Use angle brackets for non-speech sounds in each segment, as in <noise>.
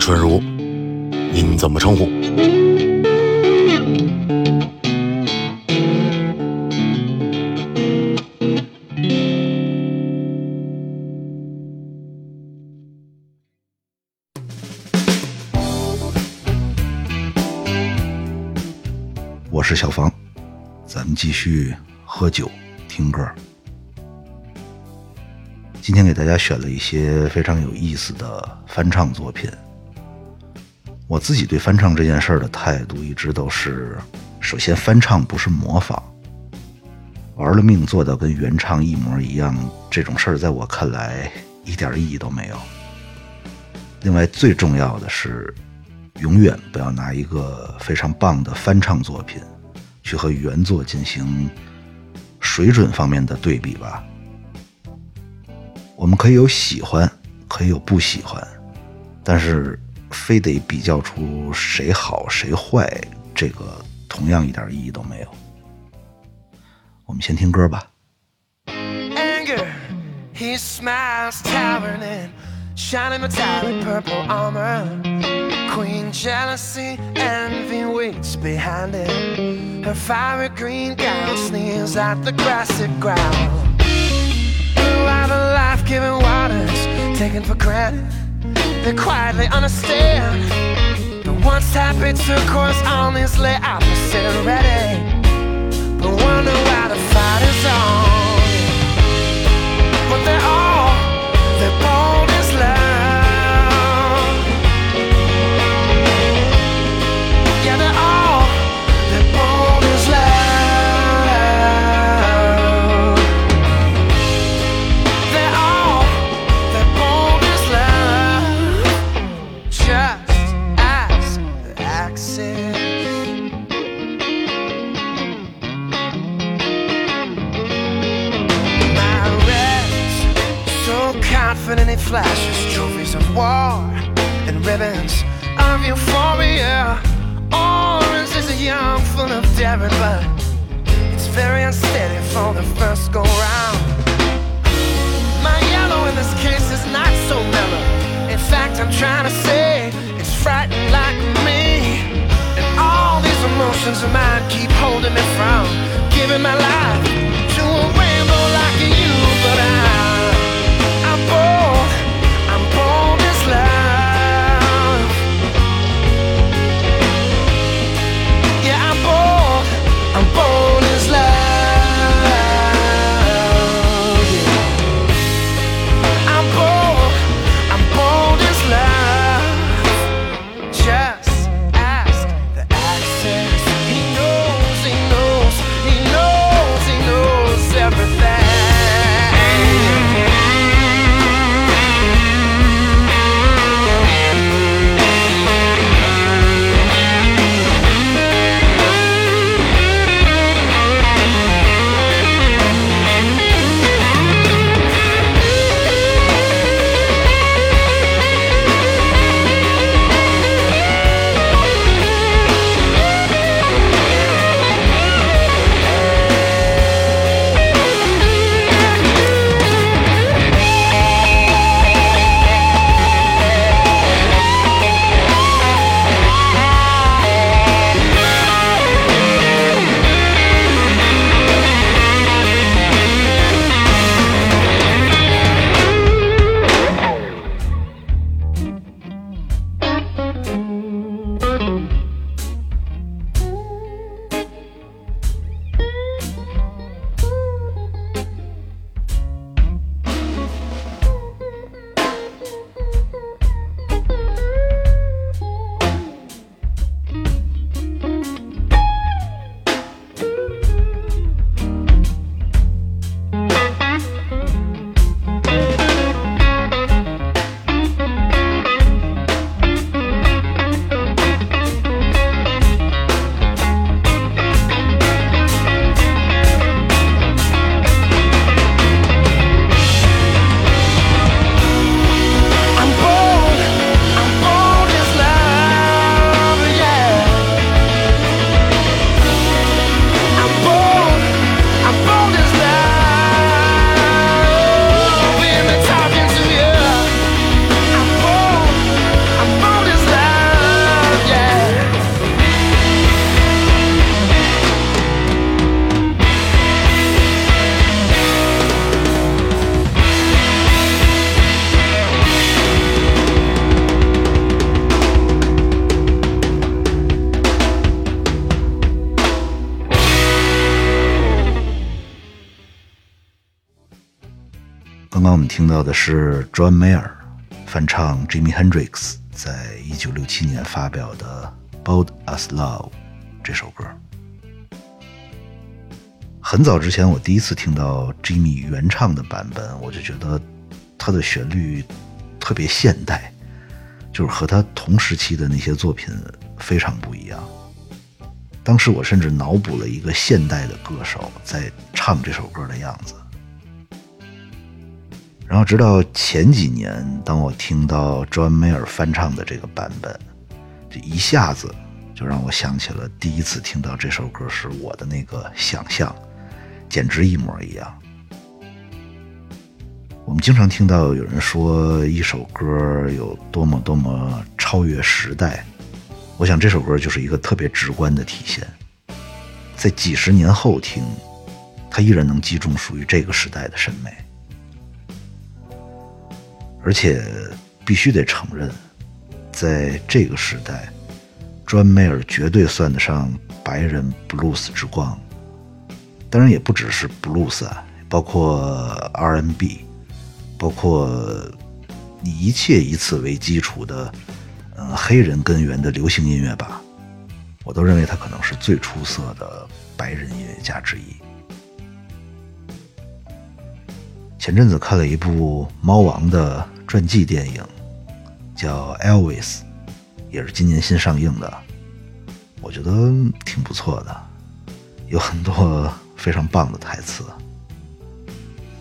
春如，您怎么称呼？我是小房，咱们继续喝酒听歌。今天给大家选了一些非常有意思的翻唱作品。我自己对翻唱这件事儿的态度一直都是：首先，翻唱不是模仿，玩了命做到跟原唱一模一样，这种事儿在我看来一点意义都没有。另外，最重要的是，永远不要拿一个非常棒的翻唱作品去和原作进行水准方面的对比吧。我们可以有喜欢，可以有不喜欢，但是非得比较出谁好谁坏，这个同样一点意义都没有。我们先听歌吧。anger. He smiles, towering in shining metallic purple armor. Queen jealousy, envy waits behind it. Her fiery green gown sneers at the grassy ground. Blue out of life giving waters, taken for granted. They quietly understand. The once happy turquoise only's lay opposite ready. But wonder why the fight is on. 刚刚我们听到的是 John Mayer 翻唱 Jimi Hendrix 在一九六七年发表的《Bold as Love》这首歌。很早之前，我第一次听到 Jimmy 原唱的版本，我就觉得他的旋律特别现代，就是和他同时期的那些作品非常不一样。当时我甚至脑补了一个现代的歌手在唱这首歌的样子。然后直到前几年，当我听到 John Mayer 翻唱的这个版本，这一下子就让我想起了第一次听到这首歌时我的那个想象。简直一模一样。我们经常听到有人说一首歌有多么多么超越时代，我想这首歌就是一个特别直观的体现。在几十年后听，它依然能击中属于这个时代的审美。而且必须得承认，在这个时代，专梅尔绝对算得上白人布鲁斯之光。当然也不只是 blues 啊，包括 R&B，包括以一切以此为基础的，呃，黑人根源的流行音乐吧，我都认为他可能是最出色的白人音乐家之一。前阵子看了一部猫王的传记电影，叫 Elvis，也是今年新上映的，我觉得挺不错的，有很多。非常棒的台词，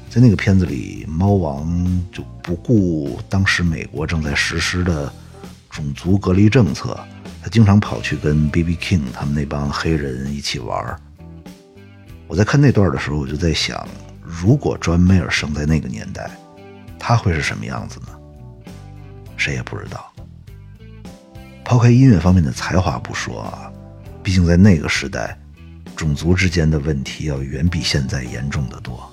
在那个片子里，猫王就不顾当时美国正在实施的种族隔离政策，他经常跑去跟 B.B. King 他们那帮黑人一起玩。我在看那段的时候，我就在想，如果专梅尔生在那个年代，他会是什么样子呢？谁也不知道。抛开音乐方面的才华不说啊，毕竟在那个时代。种族之间的问题要远比现在严重的多，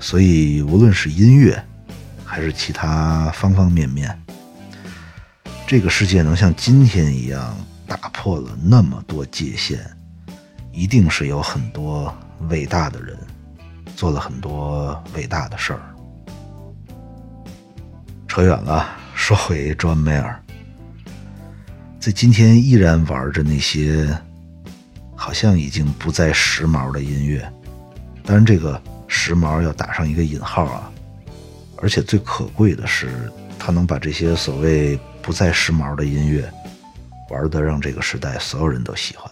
所以无论是音乐，还是其他方方面面，这个世界能像今天一样打破了那么多界限，一定是有很多伟大的人做了很多伟大的事儿。扯远了，说回 John Mayer，在今天依然玩着那些。好像已经不再时髦的音乐，当然这个时髦要打上一个引号啊。而且最可贵的是，他能把这些所谓不再时髦的音乐玩的让这个时代所有人都喜欢。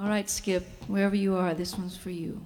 All right, Skip, wherever you are, this one's for you.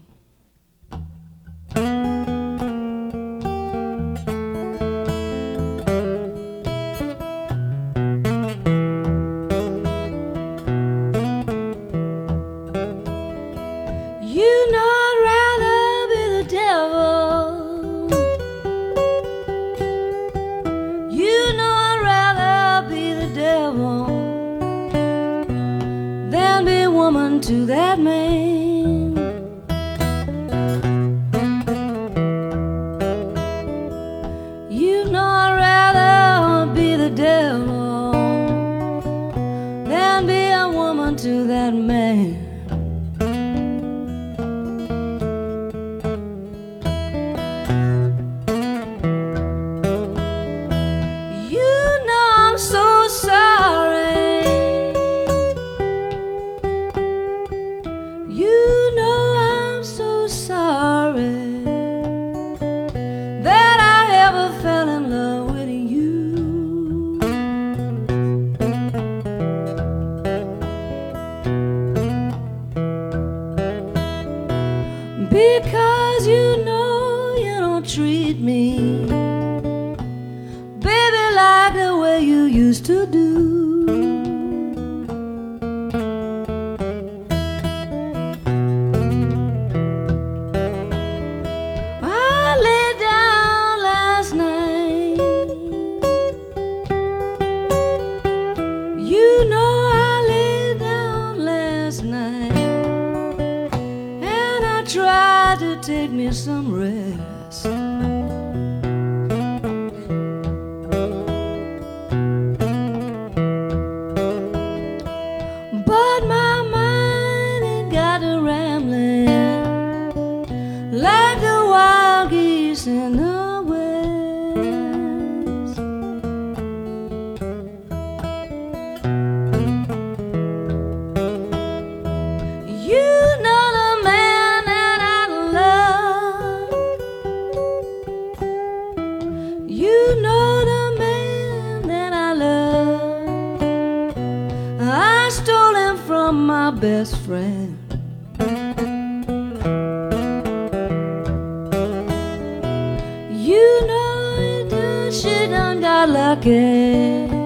one got lucky.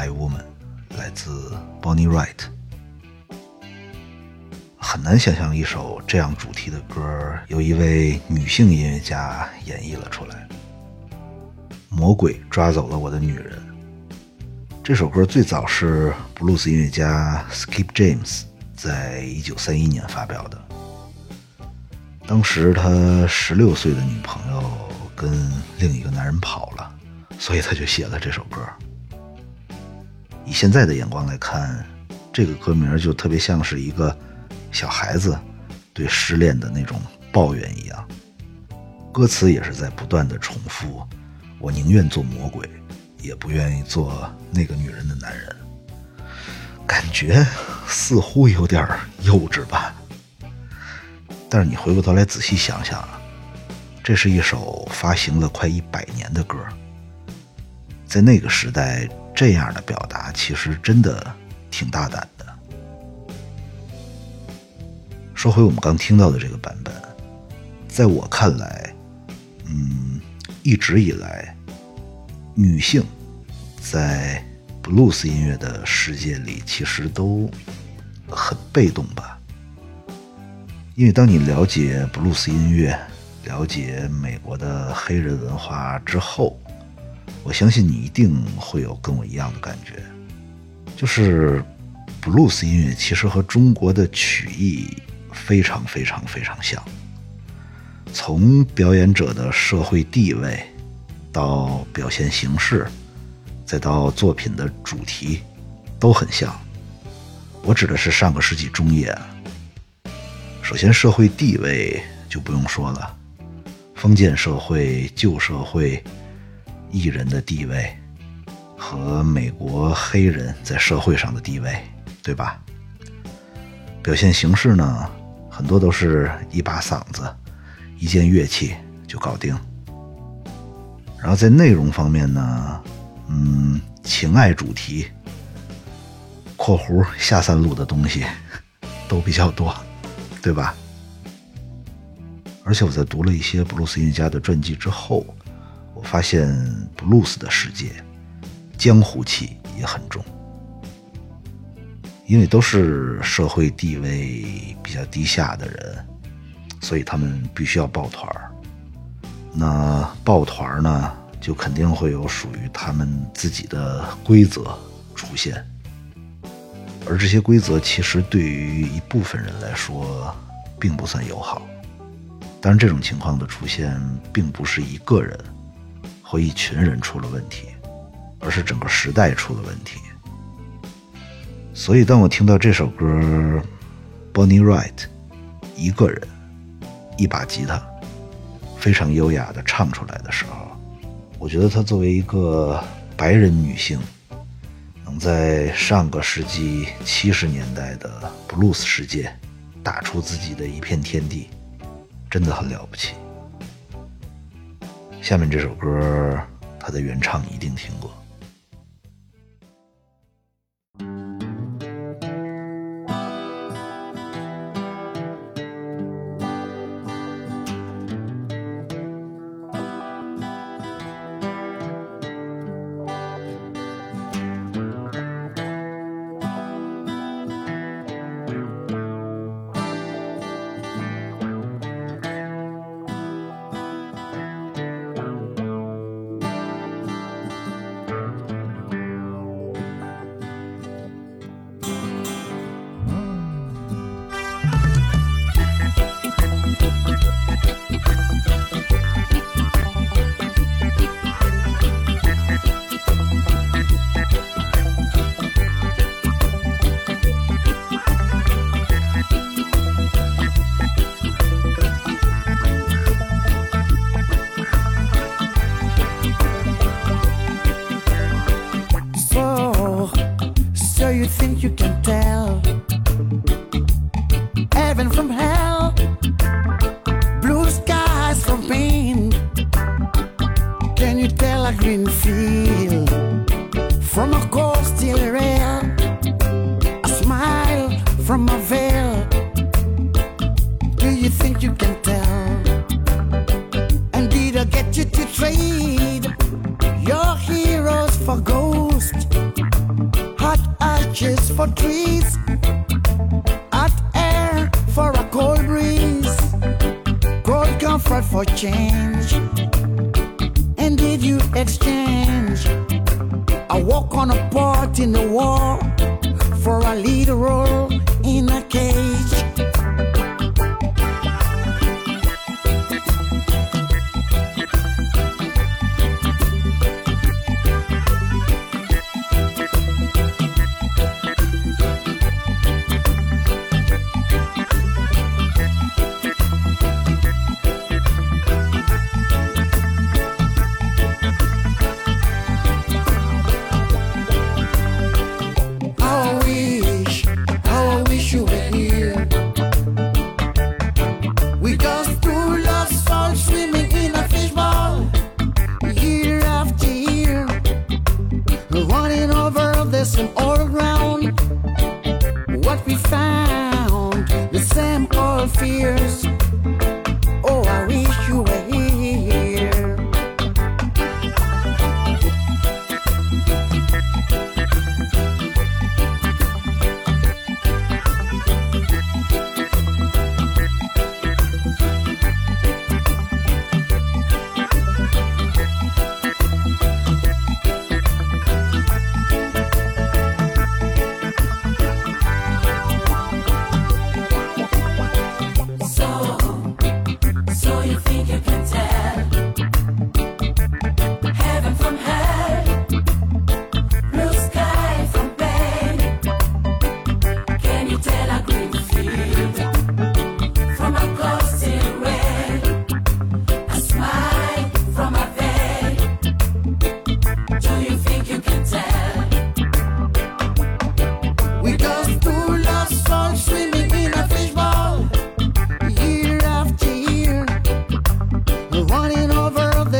My Woman，来自 Bonnie Wright。很难想象一首这样主题的歌由一位女性音乐家演绎了出来。魔鬼抓走了我的女人。这首歌最早是布鲁斯音乐家 Skip James 在一九三一年发表的。当时他十六岁的女朋友跟另一个男人跑了，所以他就写了这首歌。以现在的眼光来看，这个歌名就特别像是一个小孩子对失恋的那种抱怨一样。歌词也是在不断的重复：“我宁愿做魔鬼，也不愿意做那个女人的男人。”感觉似乎有点幼稚吧。但是你回过头来仔细想想啊，这是一首发行了快一百年的歌，在那个时代，这样的表达其实真的挺大胆的。说回我们刚听到的这个版本，在我看来，嗯，一直以来，女性在布鲁斯音乐的世界里其实都很被动吧。因为当你了解布鲁斯音乐、了解美国的黑人文化之后，我相信你一定会有跟我一样的感觉，就是布鲁斯音乐其实和中国的曲艺非常非常非常像，从表演者的社会地位到表现形式，再到作品的主题，都很像。我指的是上个世纪中叶。首先，社会地位就不用说了，封建社会、旧社会，艺人的地位和美国黑人在社会上的地位，对吧？表现形式呢，很多都是一把嗓子、一件乐器就搞定。然后在内容方面呢，嗯，情爱主题（括弧下三路的东西 <laughs> ）都比较多。对吧？而且我在读了一些布鲁斯音乐家的传记之后，我发现布鲁斯的世界江湖气也很重，因为都是社会地位比较低下的人，所以他们必须要抱团儿。那抱团呢，就肯定会有属于他们自己的规则出现，而这些规则其实对于一部分人来说，并不算友好。当然，这种情况的出现，并不是一个人或一群人出了问题，而是整个时代出了问题。所以，当我听到这首歌，Bonnie Wright 一个人一把吉他。非常优雅的唱出来的时候，我觉得她作为一个白人女性，能在上个世纪七十年代的布鲁斯世界打出自己的一片天地，真的很了不起。下面这首歌，它的原唱一定听过。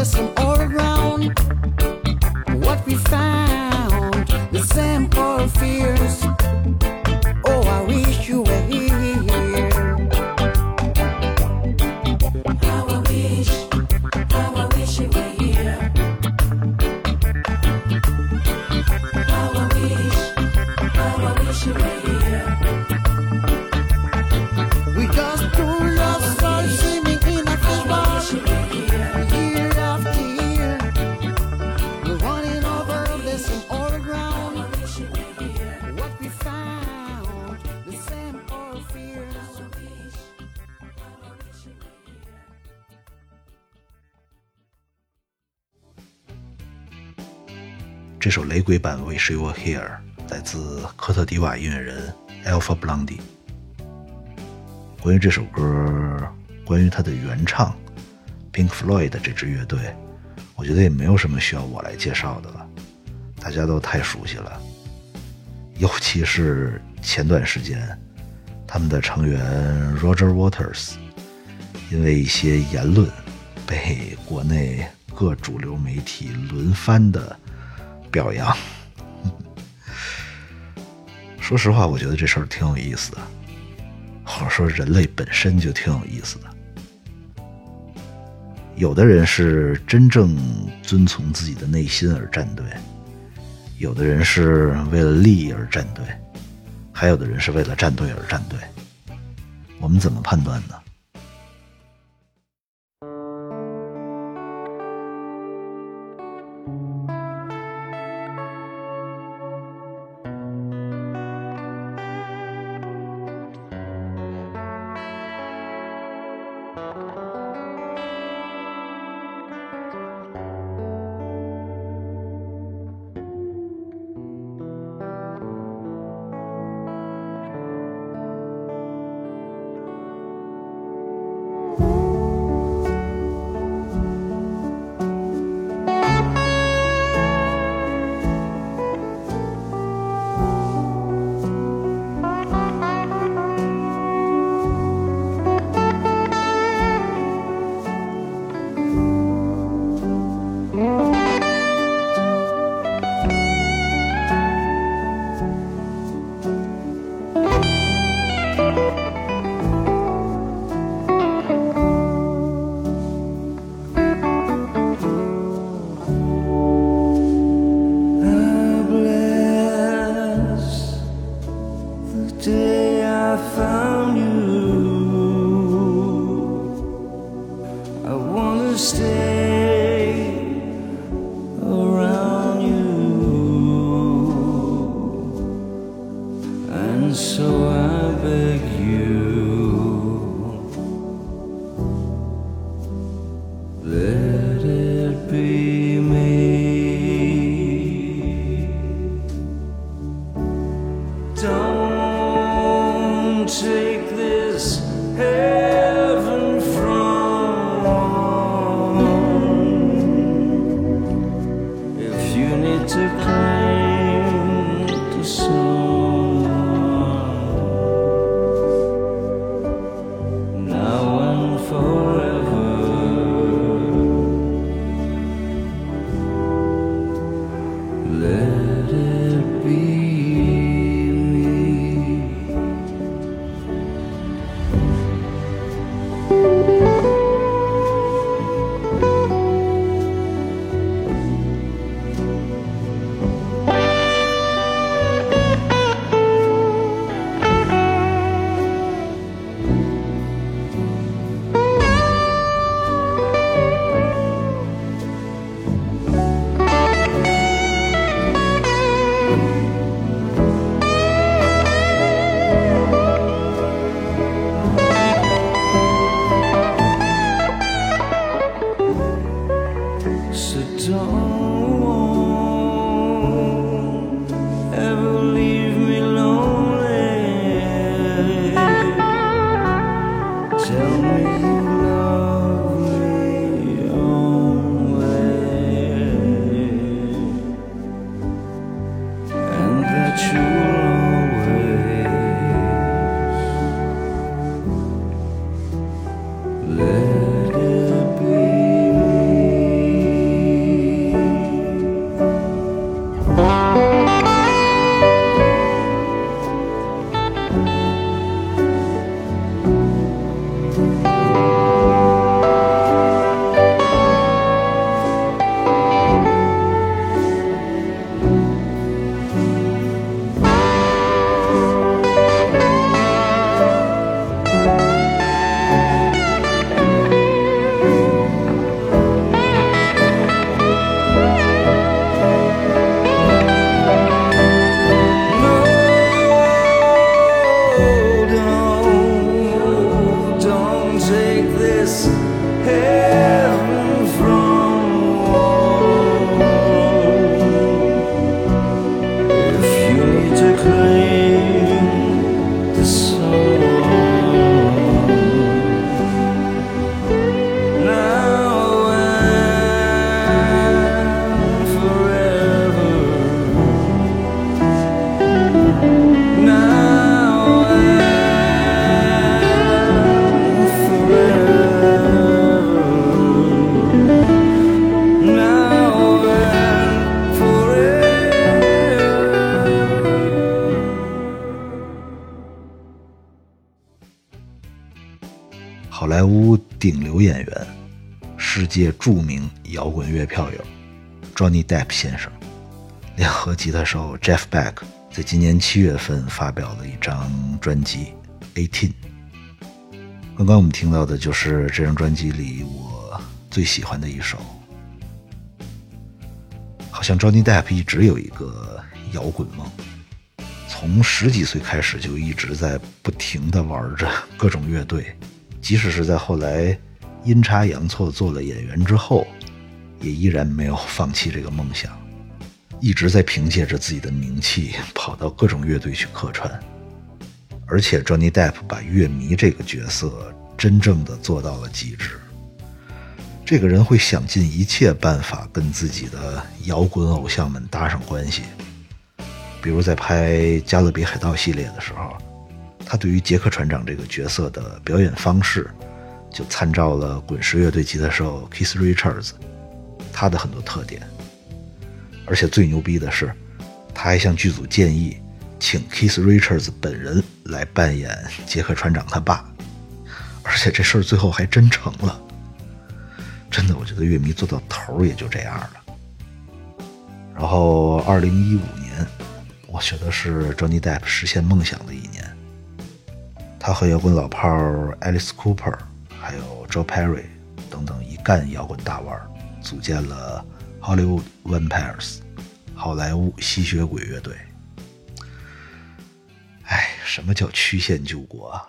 desempeño. 这首雷鬼版《Wish You Were Here》来自科特迪瓦音乐人 Alpha Blondy。关于这首歌，关于它的原唱 Pink Floyd 这支乐队，我觉得也没有什么需要我来介绍的了，大家都太熟悉了。尤其是前段时间，他们的成员 Roger Waters 因为一些言论被国内各主流媒体轮番的表扬。<laughs> 说实话，我觉得这事儿挺有意思的，或者说人类本身就挺有意思的。有的人是真正遵从自己的内心而站队，有的人是为了利益而站队，还有的人是为了站队而站队。我们怎么判断呢？著名摇滚乐票友 Johnny Depp 先生，联合吉他手 Jeff Beck 在今年七月份发表了一张专辑《Eighteen》。刚刚我们听到的就是这张专辑里我最喜欢的一首。好像 Johnny Depp 一直有一个摇滚梦，从十几岁开始就一直在不停地玩着各种乐队，即使是在后来阴差阳错做了演员之后，也依然没有放弃这个梦想，一直在凭借着自己的名气跑到各种乐队去客串。而且 Johnny Depp 把乐迷这个角色真正的做到了极致。这个人会想尽一切办法跟自己的摇滚偶像们搭上关系，比如在拍《加勒比海盗》系列的时候，他对于杰克船长这个角色的表演方式，就参照了滚石乐队吉他手 Keith Richards，他的很多特点。而且最牛逼的是，他还向剧组建议，请 Keith Richards 本人来扮演杰克船长他爸，而且这事儿最后还真成了。真的，我觉得乐迷做到头也就这样了。然后，二零一五年，我觉得是 Johnny Depp 实现梦想的一年。他和摇滚老炮 Alice Cooper，还有 Joe Perry 等等一干摇滚大腕，组建了 Hollywood Vampires 好莱坞吸血鬼乐队。哎，什么叫曲线救国啊？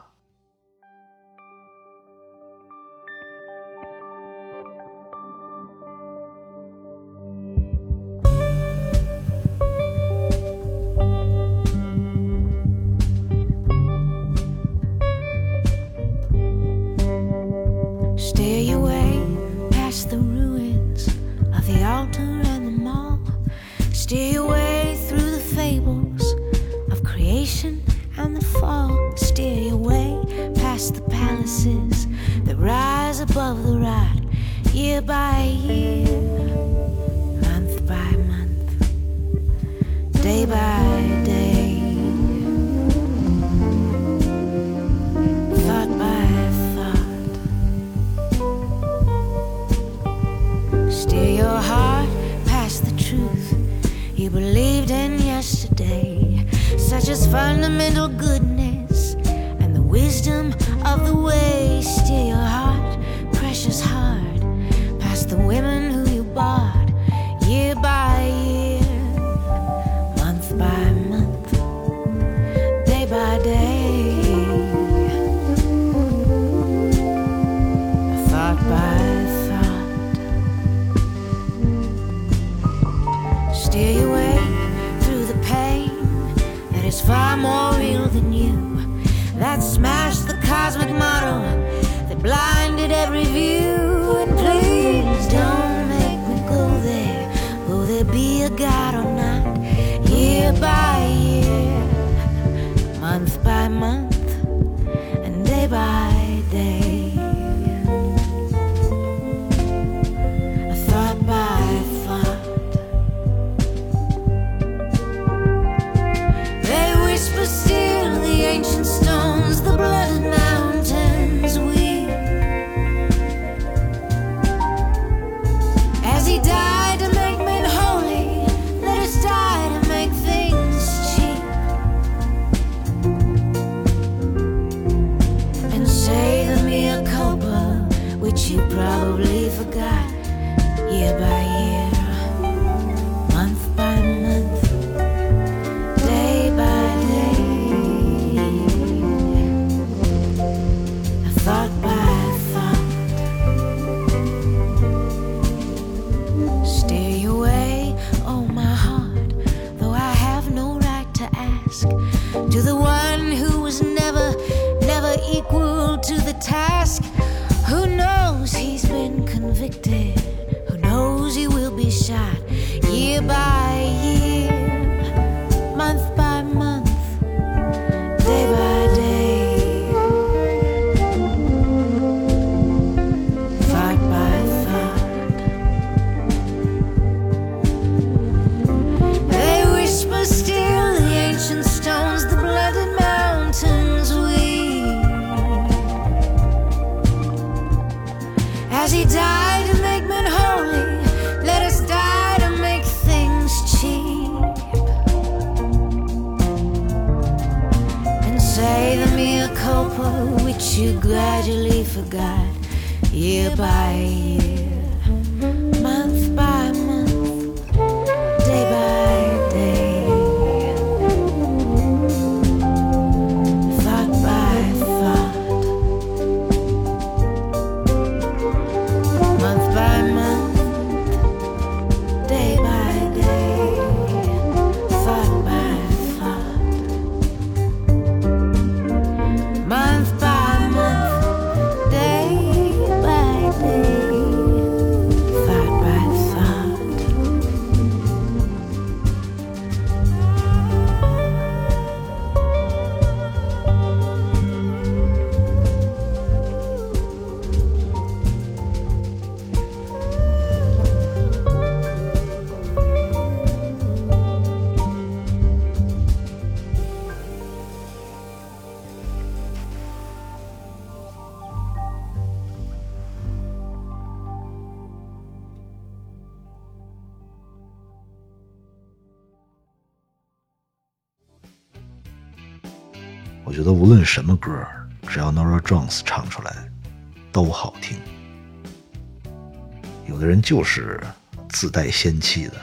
有的人就是自带仙气的。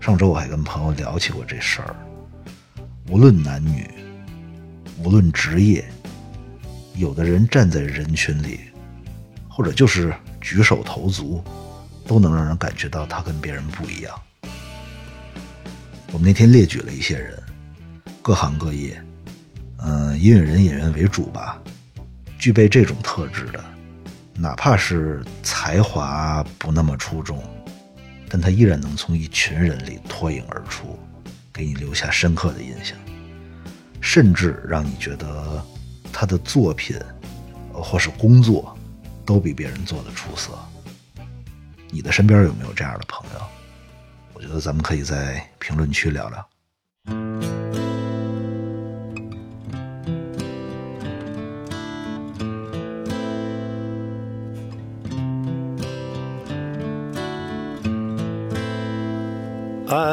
上周我还跟朋友聊起过这事儿。无论男女，无论职业，有的人站在人群里，或者就是举手投足，都能让人感觉到他跟别人不一样。我们那天列举了一些人，各行各业，嗯，音乐人、演员为主吧，具备这种特质的，哪怕是才华不那么出众，但他依然能从一群人里脱颖而出，给你留下深刻的印象，甚至让你觉得他的作品或是工作都比别人做的出色。你的身边有没有这样的朋友？我觉得咱们可以在评论区聊聊。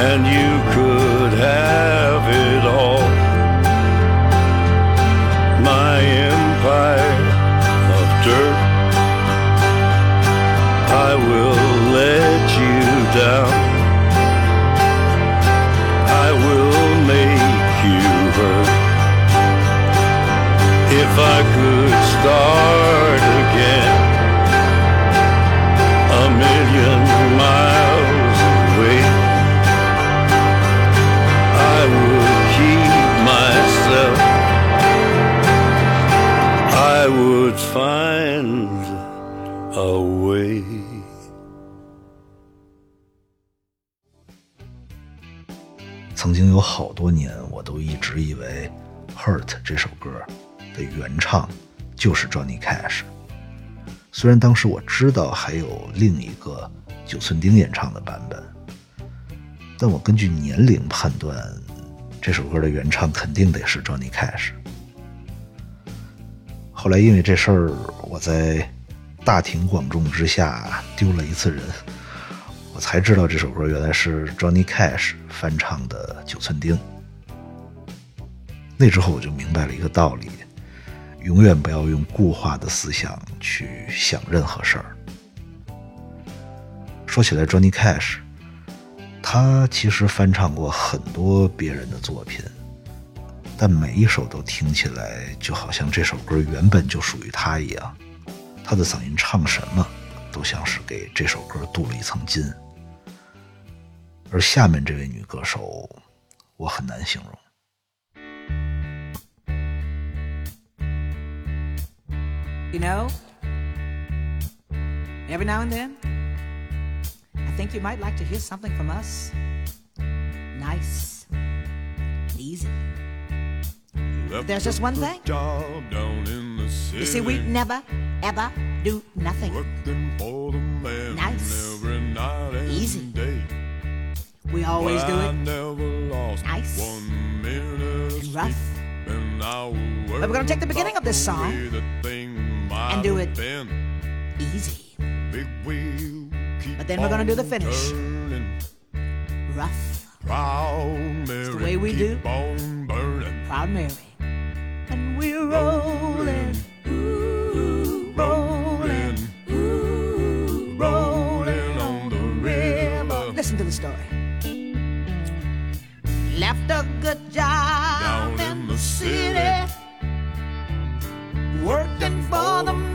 and you could Hurt》这首歌的原唱就是 Johnny Cash。虽然当时我知道还有另一个九寸钉演唱的版本，但我根据年龄判断，这首歌的原唱肯定得是 Johnny Cash。后来因为这事儿，我在大庭广众之下丢了一次人，我才知道这首歌原来是 Johnny Cash 翻唱的《九寸钉》。那之后我就明白了一个道理：永远不要用固化的思想去想任何事儿。说起来，Johnny Cash，他其实翻唱过很多别人的作品，但每一首都听起来就好像这首歌原本就属于他一样。他的嗓音唱什么，都像是给这首歌镀了一层金。而下面这位女歌手，我很难形容。You know, every now and then, I think you might like to hear something from us. Nice, easy. There's just one thing. Job down in the city. You see, we never, ever do nothing. Working for the man Nice. every night and Easy. day. We always do I it never lost Nice. one minute and rough. and But we're gonna take the beginning of this song and do it been. Easy, Big wheel keep But then we're gonna do the finish. turning. rough, Proud Mary, the way we do. proud Mary. And we're rolling, for the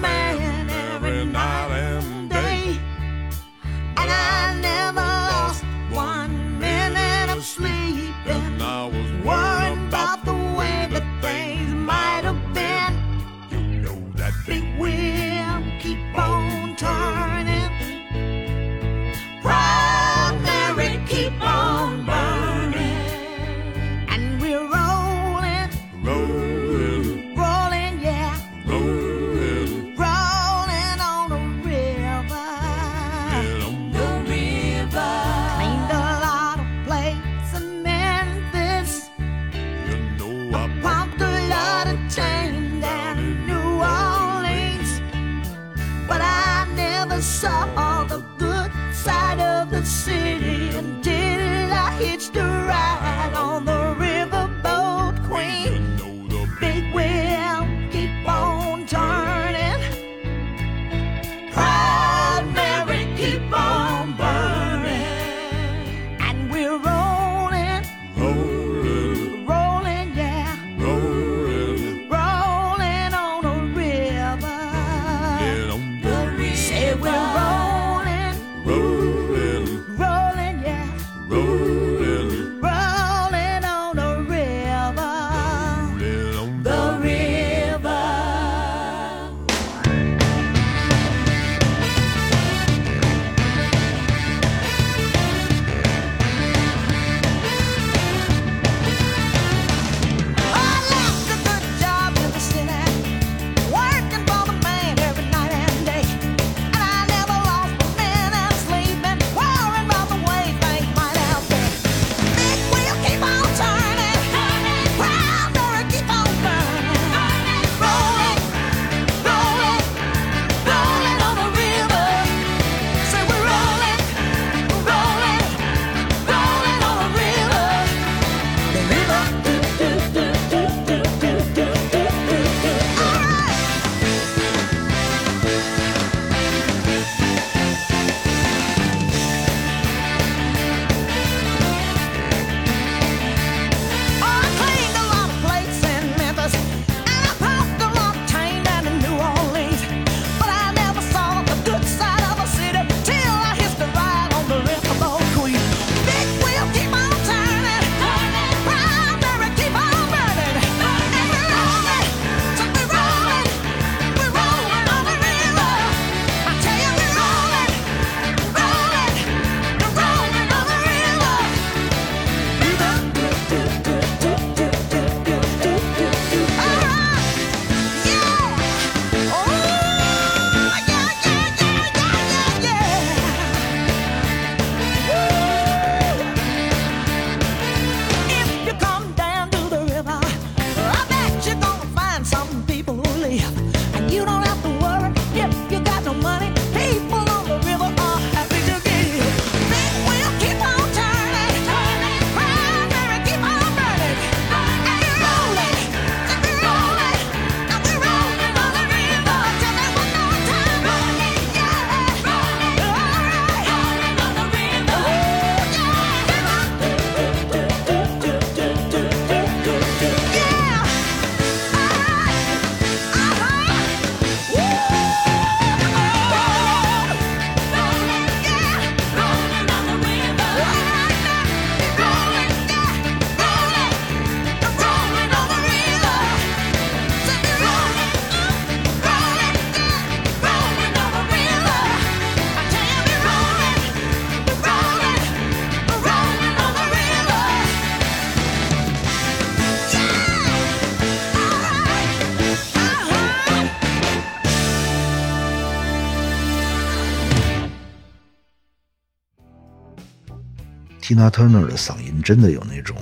Tina Turner 的嗓音真的有那种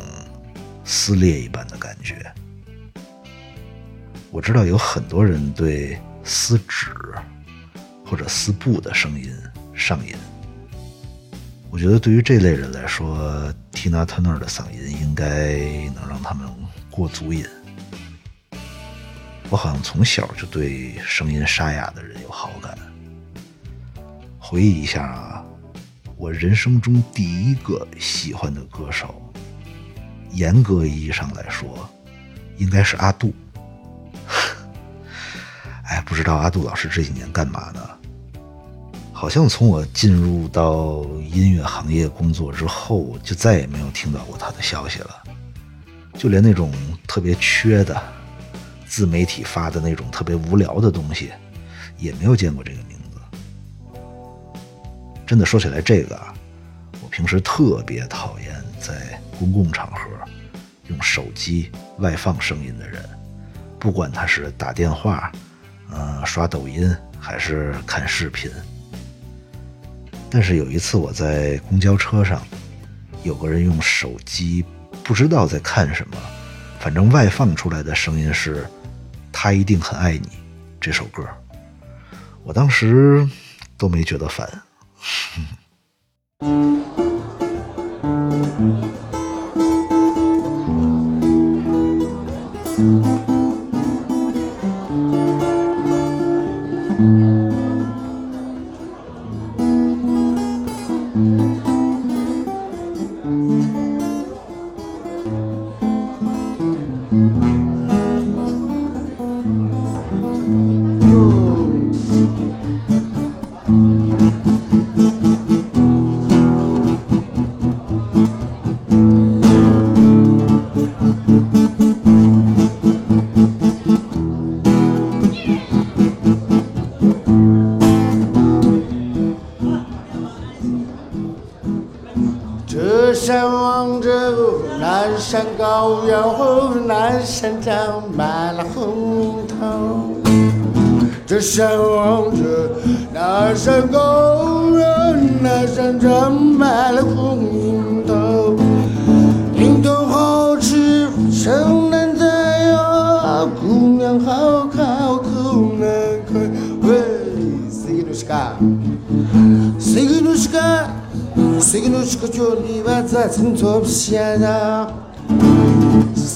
撕裂一般的感觉。我知道有很多人对撕纸或者撕布的声音上瘾。我觉得对于这类人来说，Tina Turner 的嗓音应该能让他们过足瘾。我好像从小就对声音沙哑的人有好感。回忆一下啊，我人生中第一个喜欢的歌手，严格意义上来说，应该是阿杜。<laughs> 哎，不知道阿杜老师这几年干嘛呢？好像从我进入到音乐行业工作之后，就再也没有听到过他的消息了。就连那种特别缺的自媒体发的那种特别无聊的东西，也没有见过这个名字。真的说起来，这个啊，我平时特别讨厌在公共场合用手机外放声音的人，不管他是打电话。呃，刷抖音还是看视频。但是有一次我在公交车上，有个人用手机，不知道在看什么，反正外放出来的声音是“他一定很爱你”这首歌。我当时都没觉得烦。这山望着南山 高遥后，南山长满了红樱桃。这山望着南山高遥，南山长满了红樱桃。樱桃好吃，生难摘呀，姑娘好看，口难开。喂，谁个是干？谁个都是干？谁个都是个叫你把咱成做不下的？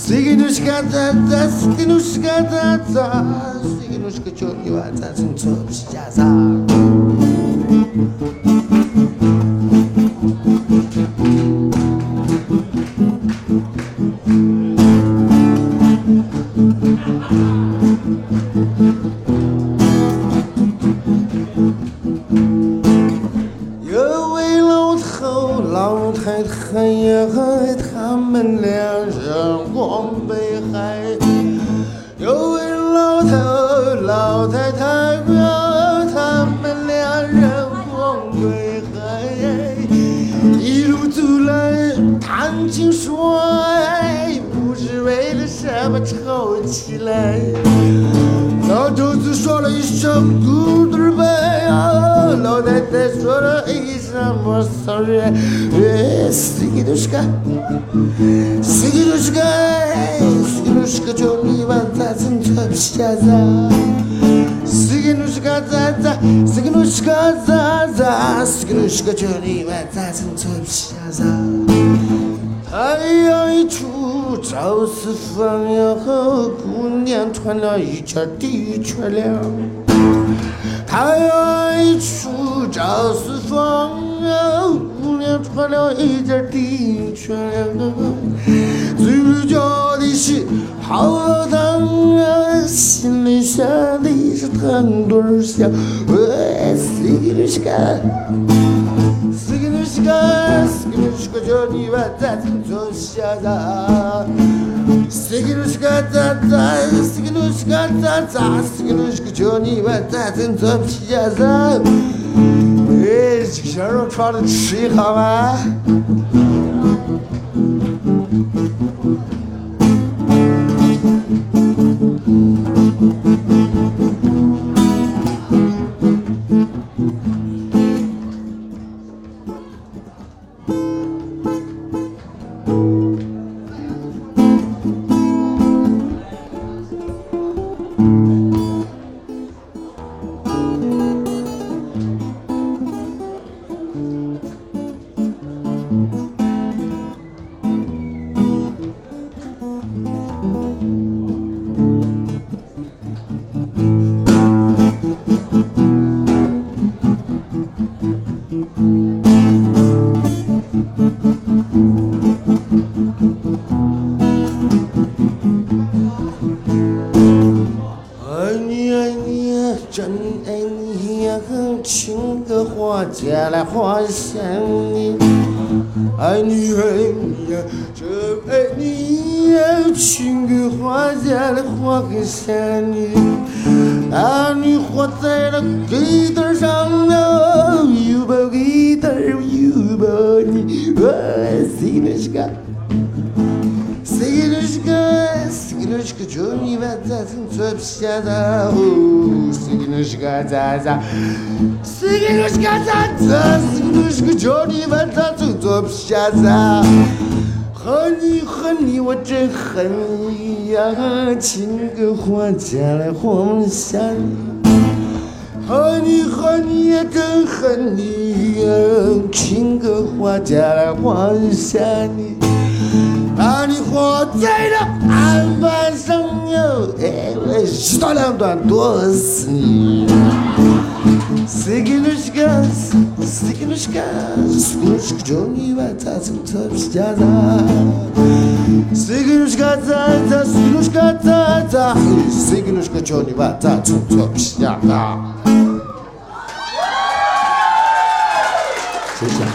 谁个都是个咱咱，谁个都是个咱咱，谁个都是个叫你把咱给都是个咋咋，谁给都是个叫你把咱成错皮子。太阳一出照四方呀，姑娘穿了一件的确亮。太阳一出照四方呀，姑娘穿了一件的确亮。嘴角的是泡汤啊，心里想的是糖哎，这个羊肉串的吃一下吗？呀，情歌花家来花个想你。啊，你画在了给灯上啊，又把给灯又把你，我谁那是个？Sigilishka, sigilishka, Johnny Vatatin, Twapshada, oh, sigilishka, Zaza, sigilishka, Zaza, sigilishka, Johnny Vatatin, Twapshada。恨你恨你，我真恨你呀！情歌花家来花下你。恨你恨你呀，真恨你呀！情歌花家来花下你。把你活在了案板上哟，哎，我一刀两断剁死你。Sigilishka, sigilishka, sigilishka, Johnny Vata, zum Topf, ja, da. Sigilishka, da, da, sigilishka, da, da. Sigilishka, Johnny Vata, zum Topf, ja, da. 谢谢。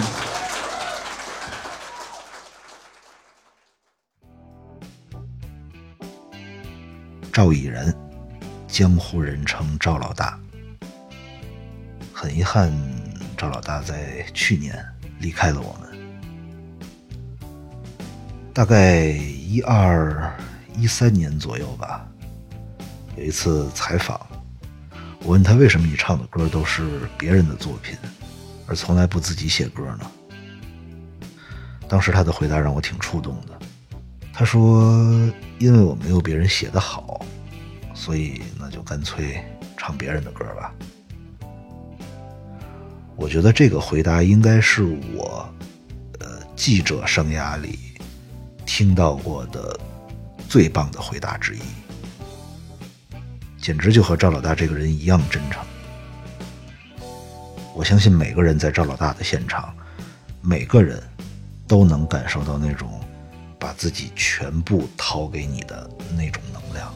赵以然，江湖人称赵老大。很遗憾，赵老大在去年离开了我们。大概一二一三年左右吧，有一次采访，我问他为什么你唱的歌都是别人的作品，而从来不自己写歌呢？当时他的回答让我挺触动的。他说：“因为我没有别人写的好，所以那就干脆唱别人的歌吧。”我觉得这个回答应该是我，呃，记者生涯里听到过的最棒的回答之一，简直就和赵老大这个人一样真诚。我相信每个人在赵老大的现场，每个人都能感受到那种把自己全部掏给你的那种能量。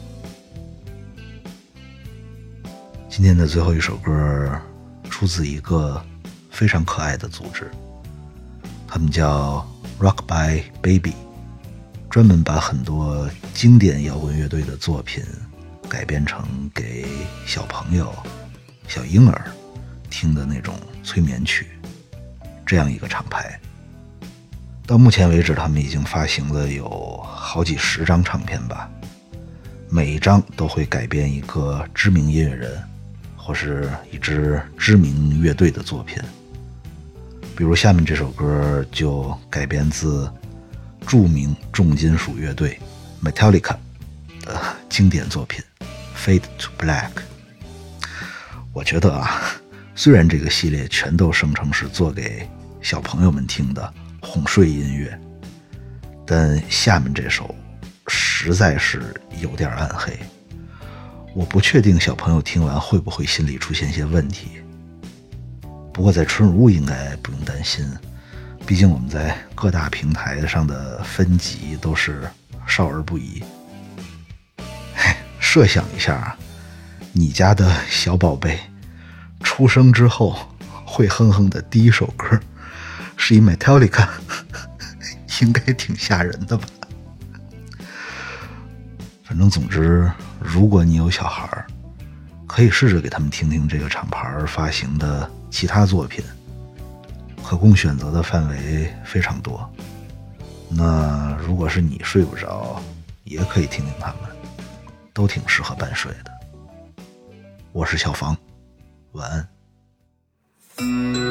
今天的最后一首歌出自一个非常可爱的组织，他们叫 Rock by Baby，专门把很多经典摇滚乐队的作品改编成给小朋友、小婴儿听的那种催眠曲，这样一个厂牌。到目前为止，他们已经发行了有好几十张唱片吧，每一张都会改编一个知名音乐人或是一支知名乐队的作品。比如下面这首歌就改编自著名重金属乐队 Metallica 的经典作品《Fade to Black》。我觉得啊，虽然这个系列全都声称是做给小朋友们听的哄睡音乐，但下面这首实在是有点暗黑。我不确定小朋友听完会不会心里出现一些问题。不过在春如应该不用担心，毕竟我们在各大平台上的分级都是少儿不宜。嘿，<laughs> 设想一下啊，你家的小宝贝出生之后会哼哼的第一首歌是一 Metallica，<laughs> 应该挺吓人的吧？反正总之，如果你有小孩儿，可以试着给他们听听这个厂牌发行的其他作品，可供选择的范围非常多。那如果是你睡不着，也可以听听他们，都挺适合半睡的。我是小房，晚安。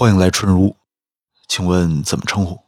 欢迎来春如，请问怎么称呼？